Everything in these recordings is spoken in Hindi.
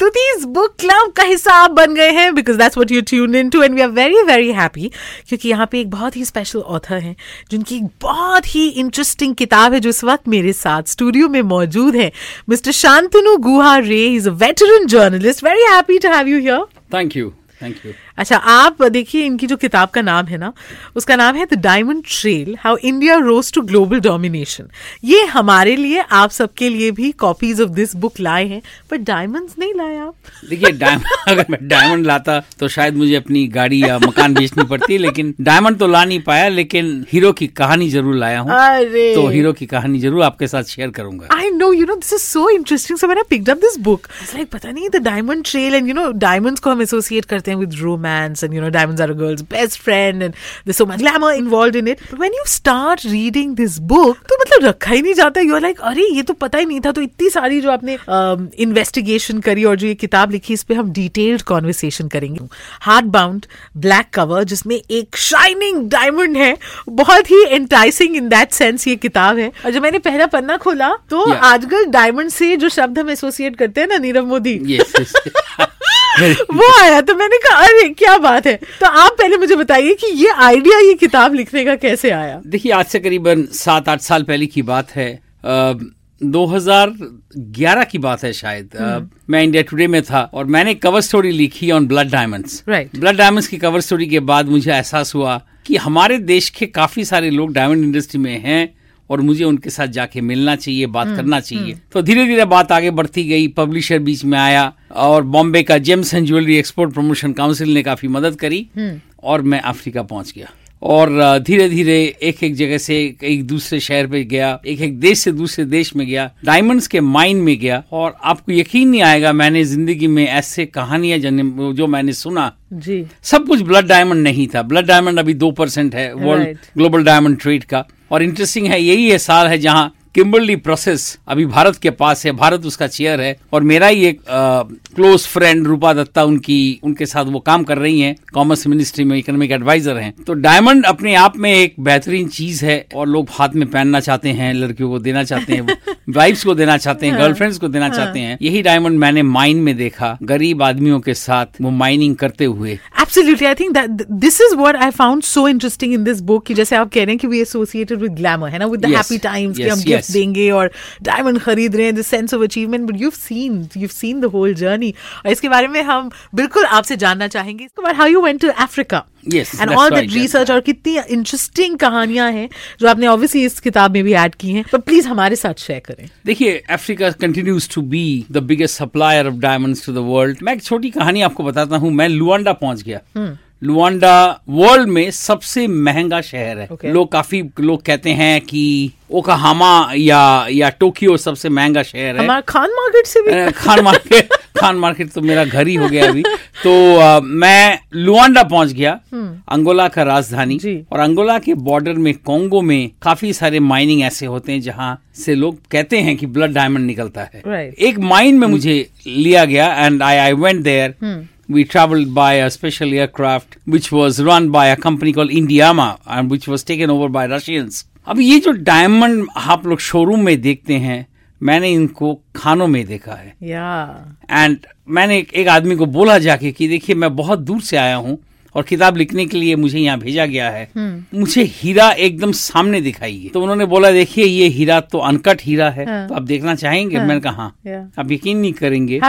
these book club का हिस्सा आप बन गए हैं because that's what you tune in to and we are very very happy क्योंकि यहाँ पे एक बहुत ही स्पेशल ऑथर हैं, जिनकी एक बहुत ही इंटरेस्टिंग किताब है जो इस वक्त मेरे साथ स्टूडियो में मौजूद है। Mister Shantanu Guha Ray is a veteran journalist very happy to have you here thank you thank you अच्छा आप देखिए इनकी जो किताब का नाम है ना उसका नाम है the diamond trail how India rose to global domination ये हमारे लिए आप सबके लिए भी कॉपीज ऑफ़ दिस बुक लाए हैं पर डायमंड्स नहीं लाए आप। देखिए डायमंड अगर मैं डायमंड लाता तो शायद मुझे अपनी गाड़ी या मकान बेचनी पड़ती लेकिन डायमंड तो ला नहीं पाया लेकिन हीरो की कहानी ज़रूर लाया हूँ। तो हीरो की कहानी ज़रूर आपके साथ शेयर करूँगा। I know you know this when I picked up this book, I was like, पता नहीं the diamond trail and you know, diamonds को हम एसोसिएट करते हैं with romance and you know, diamonds are a girl's best friend and there's so much glamour involved in it. But when you start reading this book, तो मतलब रखा ही नहीं जाता. You are like, अरे ये तो पता ही नहीं था. तो इतनी सारी जो आपने इन्वेस्टिगेशन करी और जो ये किताब लिखी इस पे हम डिटेल्ड कॉन्वर्सेशन करेंगे हार्ड बाउंड ब्लैक कवर जिसमें एक शाइनिंग डायमंड है बहुत ही एंटाइसिंग इन दैट सेंस ये किताब है और जब मैंने पहला पन्ना खोला तो Yeah. आजकल डायमंड से जो शब्द हम एसोसिएट करते हैं ना नीरव मोदी Yes, yes. वो आया तो मैंने कहा अरे क्या बात है? तो आप पहले मुझे बताइए कि ये आइडिया ये किताब लिखने का कैसे आया? देखिए आज से करीबन सात आठ साल पहले की बात है। अ, 2011 की बात है शायद। अ, मैं इंडिया टुडे में था और मैंने कवर स्टोरी लिखी on blood diamonds Right. Blood diamonds की कवर स्टोरी के बाद मुझे एहसास हुआ कि हमारे देश के काफ़ी सारे लोग डायमंड इंडस्ट्री में हैं। और मुझे उनके साथ जाके मिलना चाहिए बात करना चाहिए। तो धीरे धीरे बात आगे बढ़ती गई पब्लिशर बीच में आया और बॉम्बे का gems and jewellery export promotion council ने काफ़ी मदद करी और मैं अफ्रीका पहुँच गया। और धीरे धीरे एक एक जगह से एक, दूसरे शहर पे गया एक एक देश से दूसरे देश में गया डायमंड्स के माइन में गया। और आपको यकीन नहीं आएगा मैंने ज़िंदगी में ऐसे कहानियाँ जन- जो मैंने सुना। जी। सब कुछ ब्लड डायमंड नहीं था। ब्लड डायमंड अभी दो परसेंट है वर्ल्ड ग्लोबल डायमंड ट्रेड का। और इंटरेस्टिंग है यही है साल है जहाँ किम्बरली प्रोसेस अभी भारत के पास है भारत उसका चेयर है और मेरा ही एक क्लोज फ्रेंड रूपा दत्ता उनकी उनके साथ वो काम कर रही हैं कॉमर्स मिनिस्ट्री में इकोनॉमिक एडवाइजर हैं। तो डायमंड अपने आप में एक बेहतरीन चीज़ है और लोग हाथ में पहनना चाहते हैं लड़कियों को देना चाहते हैं वाइफ्स को देना चाहते हैं गर्लफ्रेंड्स को देना चाहते हैं। यही डायमंड मैंने माइन में देखा गरीब आदमियों के साथ वो माइनिंग करते हुए। Absolutely I think that this is what I found so interesting in this book कि जैसे आप कह रहे हैं कि वी एसोसिएटेड विद ग्लैमर है ना? विद द हैप्पी टाइम्स कि हम गिफ्ट देंगे और डायमंड खरीद रहे हैं the sense of achievement but you have seen you have seen the whole journey और इसके बारे में हम बिल्कुल आपसे जानना चाहेंगे। इसके बाद how you went to Africa Yes, and that's all right, that research और कितनी इंटरेस्टिंग कहानियाँ हैं जो आपने ऑब्वियसली इस किताब में भी ऐड की हैं तो प्लीज़ हमारे साथ शेयर करें। देखिए Africa continues to be the biggest supplier of diamonds to the world मैं एक छोटी कहानी आपको बताता हूँ। मैं लुआंडा पहुँच गया। लुआंडा वर्ल्ड में सबसे महँगा शहर है। Okay. लोग काफ़ी लोग कहते हैं कि ओकाहामा या या टोक्यो सबसे महँगा शहर है। हमारा खान मार्केट से भी। खान मार्केट खान मार्केट तो मेरा घर ही हो गया अभी। तो अ, मैं लुआंडा पहुँच गया अंगोला का राजधानी। और अंगोला के बॉर्डर में कोंगो में काफ़ी सारे माइनिंग ऐसे होते हैं जहाँ से लोग कहते हैं कि ब्लड डायमंड निकलता है। Right. एक माइन में मुझे लिया गया and I I went there We traveled by a special aircraft which was run by a company called Indiama and which was taken over by Russians. अब ये जो डायमंड आप लोग शोरूम में देखते हैं मैंने इनको खानों में देखा है yeah and मैंने एक, एक आदमी को बोला जाके कि देखिए मैं बहुत दूर से आया हूँ और किताब लिखने के लिए मुझे यहाँ भेजा गया है। हम्म। मुझे हीरा एकदम सामने दिखाई तो उन्होंने बोला देखिए ये हीरा तो अनकट हीरा है। हाँ। तो आप देखना चाहेंगे? मैंने कहा हाँ। आप यकीन नहीं करेंगे?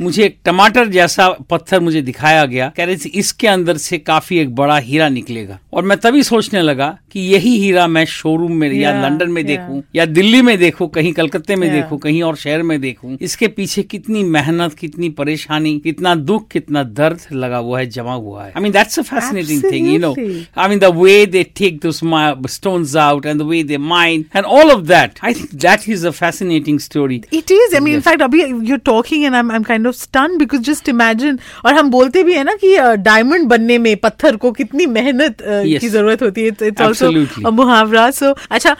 मुझे एक टमाटर जैसा पत्थर मुझे दिखाया गया। कह रहे थे इसके अंदर से काफ़ी एक बड़ा हीरा निकलेगा। और मैं तभी सोचने लगा कि यही हीरा मैं शोरूम में या लंदन में. देखूँ या दिल्ली में देखूँ कहीं कलकत्ते में. देखूँ कहीं और शहर में देखूँ। इसके पीछे कितनी मेहनत कितनी परेशानी कितना दुख कितना दर्द लगा हुआ है जमा हुआ है। I mean That's a fascinating thing you know Absolutely. I mean, the way they take those mi- stones out and the way they mine and all of that. I think that is a fascinating story. It is. I mean, in fact, अभी you're talking and I'm I'm kind of stunned because just imagine और हम बोलते भी है ना कि डायमंड बनने में पत्थर को कितनी मेहनत uh, Yes. की जरूरत होती है इट्स आल्सो Absolutely. अ मुहावरा सो अच्छा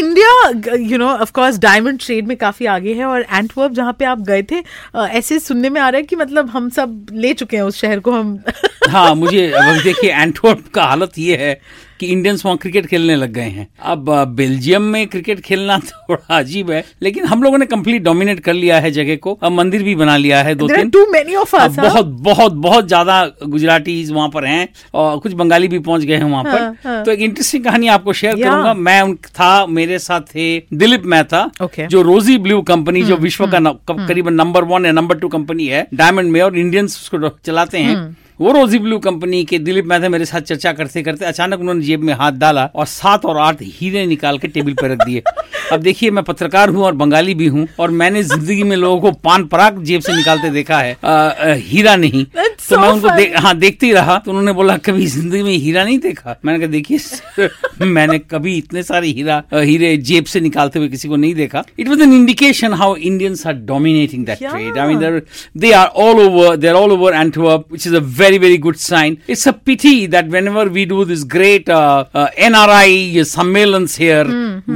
India you know of course diamond trade में काफी आगे है और एंटवर्प जहाँ पे आप गए थे uh, ऐसे सुनने में आ रहा है कि मतलब हम सब ले चुके हैं उस शहर को हम हाँ मुझे अब देखिए एंटवर्प का हालत ये है कि इंडियंस वहाँ क्रिकेट खेलने लग गए हैं। अब बेल्जियम में क्रिकेट खेलना थोड़ा अजीब है लेकिन हम लोगों ने कंप्लीट डोमिनेट कर लिया है जगह को। अब मंदिर भी बना लिया है दो तीन। टू मेनी ऑफ़ बहुत बहुत बहुत ज़्यादा गुजराती वहाँ पर हैं और कुछ बंगाली भी पहुँच गए हैं वहाँ हाँ, पर। हाँ। तो एक इंटरेस्टिंग कहानी आपको शेयर करूँगा। मैं उन था मेरे साथ थे दिलीप मेहता Okay. जो रोजी ब्लू कंपनी जो विश्व का करीबन नंबर वन या नंबर टू कंपनी है डायमंड में और इंडियंस उसको चलाते हैं। वो रोजी ब्लू कंपनी के दिलीप मेहता मेरे साथ चर्चा करते करते अचानक उन्होंने जेब में हाथ डाला और सात और आठ हीरे निकाल के टेबल पर रख दिए। अब देखिए मैं पत्रकार हूँ और बंगाली भी हूँ और मैंने ज़िंदगी में लोगों को पान पराग जेब से निकालते देखा है। अ, अ, हीरा नहीं। That's तो so मैं उनको दे, हाँ देखते ही रहा। तो उन्होंने बोला कभी ज़िंदगी में हीरा नहीं देखा? मैंने कहा देखिए मैंने कभी इतने सारे हीरा अ, हीरे जेब से निकालते हुए किसी को नहीं देखा। It was an indication how Indians are dominating that. Trade I mean they are all over they're all over antwerp which is a very very good sign. It's a pity that whenever we do this great uh, uh, nri sammelans here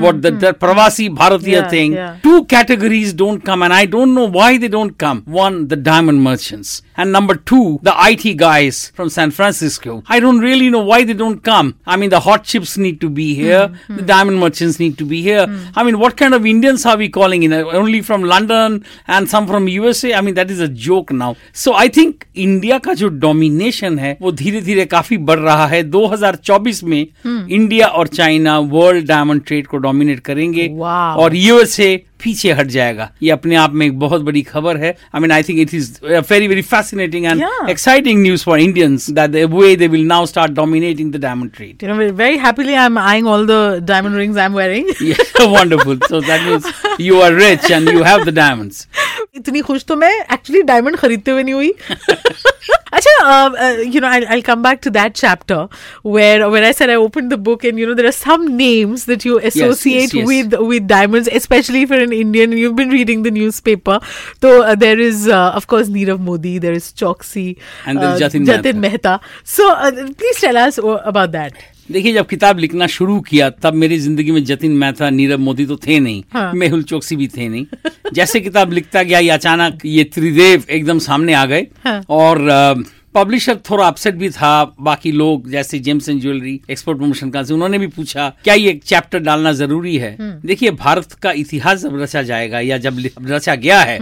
what the, the pravasi bharatiya Yeah, thing yeah. two categories don't come and i don't know why they don't come. One the diamond merchants and number two the it guys from san francisco i don't really know why they don't come i mean the hot chips need to be here the diamond merchants need to be here i mean what kind of indians are we calling in only from london and some from usa i mean that is a joke now so i think India का जो डोमिनेशन है वो धीरे धीरे काफी बढ़ रहा है 2024 में इंडिया और चाइना वर्ल्ड डायमंड ट्रेड को डोमिनेट करेंगे Wow. और यूएसए पीछे हट जाएगा। ये अपने आप में एक बहुत बड़ी खबर है। I mean I think it is very very fascinating and exciting news for Indians that way they will now start dominating the diamond trade you know very happily I am eyeing all the diamond rings I am wearing wonderful so that means you are rich and you have the diamonds इतनी खुश तो मैं एक्चुअली डायमंड खरीदते हुए नहीं हुई। Actually, uh, uh, you know, I'll, I'll come back to that chapter where when I said I opened the book and you know there are some names that you associate yes, yes, yes. with with diamonds, especially for an Indian. And you've been reading the newspaper, so uh, there is uh, of course Nirav Modi, there is Choksi, and there is uh, Jatin, Jatin Mehta. Mehta. So uh, please tell us about that. देखिए जब किताब लिखना शुरू किया तब मेरी ज़िंदगी में जतिन मेहता नीरव मोदी तो थे नहीं। हाँ। मेहुल चौकसी भी थे नहीं। जैसे किताब लिखता गया ये अचानक ये त्रिदेव एकदम सामने आ गए। हाँ। और पब्लिशर थोड़ा अपसेट भी था बाकी लोग जैसे gems and jewellery export promotion का उन्होंने भी पूछा क्या ये एक चैप्टर डालना ज़रूरी है? देखिए भारत का इतिहास जब रचा जाएगा या जब रचा गया है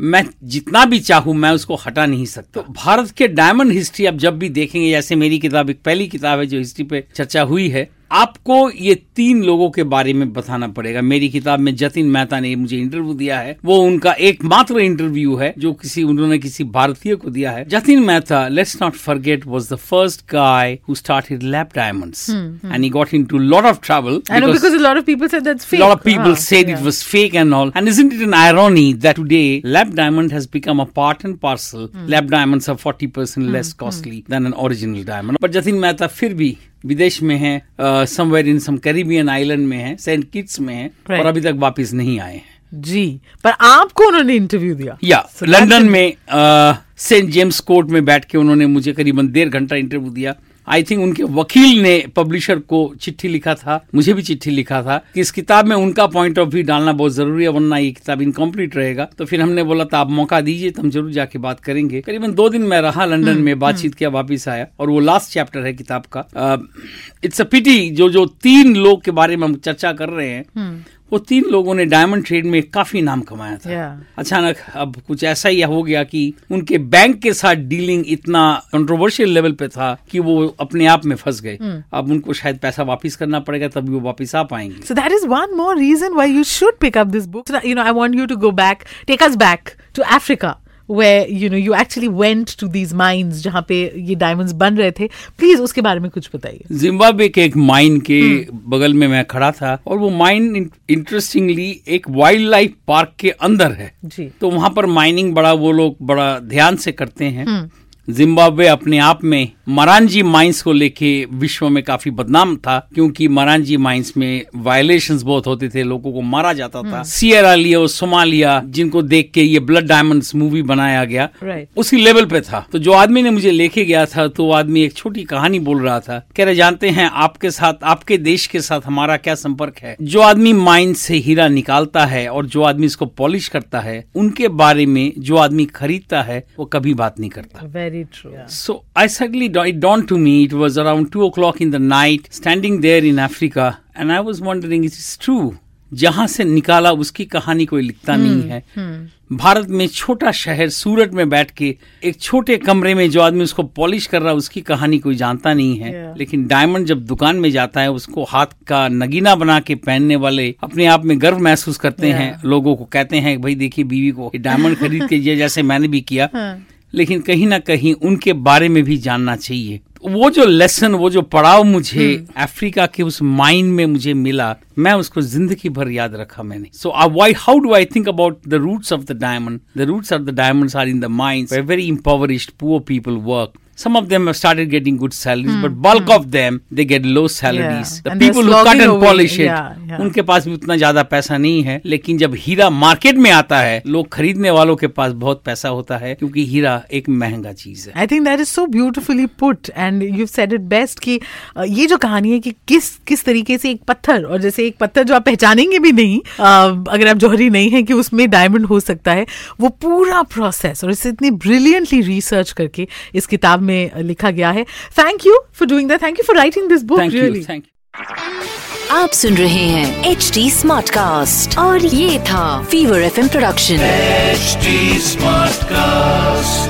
मैं जितना भी चाहूँ, मैं उसको हटा नहीं सकता। तो भारत के डायमंड हिस्ट्री आप जब भी देखेंगे, जैसे मेरी किताब, एक पहली किताब है जो हिस्ट्री पे चर्चा हुई है आपको ये तीन लोगों के बारे में बताना पड़ेगा। मेरी किताब में जतिन मेहता ने मुझे इंटरव्यू दिया है। वो उनका एकमात्र इंटरव्यू है जो किसी उन्होंने किसी भारतीय को दिया है। Jatin Mehta let's not forget was the first guy start hid lab diamond and he got into lord of travel lot and all and is in it an irony become a part and parcel lab diamonds percent less costly diamond but Mehta फिर भी विदेश में है somewhere in some Caribbean island में है सेंट किट्स में है Right. और अभी तक वापस नहीं आए हैं। जी पर आपको उन्होंने इंटरव्यू दिया। या लंदन में सेंट जेम्स कोर्ट में बैठ के उन्होंने मुझे करीबन डेढ़ घंटा इंटरव्यू दिया। आई थिंक उनके वकील ने पब्लिशर को चिट्ठी लिखा था मुझे भी चिट्ठी लिखा था कि इस किताब में उनका पॉइंट ऑफ़ व्यू डालना बहुत ज़रूरी है वरना ये किताब इनकम्प्लीट रहेगा। तो फिर हमने बोला था आप मौका दीजिए तो हम ज़रूर जाके बात करेंगे। करीबन दो दिन मैं रहा लंदन में बातचीत किया वापिस आया और वो लास्ट चैप्टर है किताब का। इट्स अ पिटी जो जो तीन लोग के बारे में हम चर्चा कर रहे हैं वो तीन लोगों ने डायमंड ट्रेड में काफ़ी नाम कमाया था। Yeah. अचानक अब कुछ ऐसा ही हो गया कि उनके बैंक के साथ डीलिंग इतना कंट्रोवर्शियल लेवल पे था कि वो अपने आप में फंस गए। अब उनको शायद पैसा वापस करना पड़ेगा तभी वो वापस आ पाएँगे। So that is one more reason why you should pick up this book you know I I you to go back take us back to to Africa, where you know you actually went to these जहाँ पे ये diamonds बन रहे थे. प्लीज़ उसके बारे में कुछ बताइए. जिम्बाब्वे के एक माइन के बगल में मैं खड़ा था और वो माइन इंटरेस्टिंगली एक वाइल्ड लाइफ पार्क के अंदर है जी. तो वहाँ पर माइनिंग बड़ा वो लोग बड़ा ध्यान से करते हैं जिम्बाब्वे अपने आप में मरांजी माइंस को लेके विश्व में काफ़ी बदनाम था क्योंकि मरांजी माइंस में वायलेशंस बहुत होते थे लोगों को मारा जाता था। सियरा लियो सोमालिया जिनको देख के ये ब्लड डायमंड्स मूवी बनाया गया उसी लेवल पे था। तो जो आदमी ने मुझे लेके गया था तो वो आदमी एक छोटी कहानी बोल रहा था। कह रहे जानते हैं आपके साथ आपके देश के साथ हमारा क्या संपर्क है? जो आदमी माइन से हीरा निकालता है और जो आदमी इसको पॉलिश करता है उनके बारे में जो आदमी खरीदता है वो कभी बात नहीं करता। Very true. Yeah. So I suddenly it dawned to me it was around two o'clock in the night, standing there in Africa, and I was wondering, is this true? जहाँ से निकाला उसकी कहानी कोई लिखता hmm. नहीं है hmm. भारत में छोटा शहर सूरत में बैठ के एक छोटे कमरे में जो आदमी उसको पॉलिश कर रहा है उसकी कहानी कोई जानता नहीं है Yeah. लेकिन डायमंड जब दुकान में जाता है उसको हाथ का नगीना बना के पहनने वाले अपने आप में गर्व महसूस करते Yeah. हैं लोगों को कहते हैं भाई देखिए बीवी को डायमंड खरीद के दिया जैसे मैंने भी किया लेकिन कहीं ना कहीं उनके बारे में भी जानना चाहिए। वो जो लेसन वो जो पड़ाव मुझे अफ्रीका के उस माइंड में मुझे मिला मैं उसको ज़िंदगी भर याद रखा मैंने। So why how do I think about the roots of the diamond the roots of the diamonds are in the mind very impoverished poor people work. Some of them have started getting good salaries but bulk of them they get low salaries Yeah. the And people who cut and polish it Yeah, yeah. उनके पास भी उतना ज़्यादा पैसा नहीं है लेकिन जब हीरा मार्केट में आता है लोग खरीदने वालों के पास बहुत पैसा होता है क्योंकि हीरा एक महँगा चीज़ है I think that is so beautifully put and you've said it best कि ये जो कहानी है कि किस किस तरीके से एक पत्थर और जैसे एक पत्थर जो आप पहचानेंगे भी नहीं अगर आप जौहरी नहीं है कि उसमें डायमंड हो सकता है वो पूरा प्रोसेस और इसे इतनी ब्रिलियंटली रिसर्च करके इस किताब में अ, लिखा गया है। Thank you for doing that thank you for writing this book thank you really thank you आप सुन रहे हैं एच डी स्मार्ट कास्ट और ये था fever F production H smart Smartcast.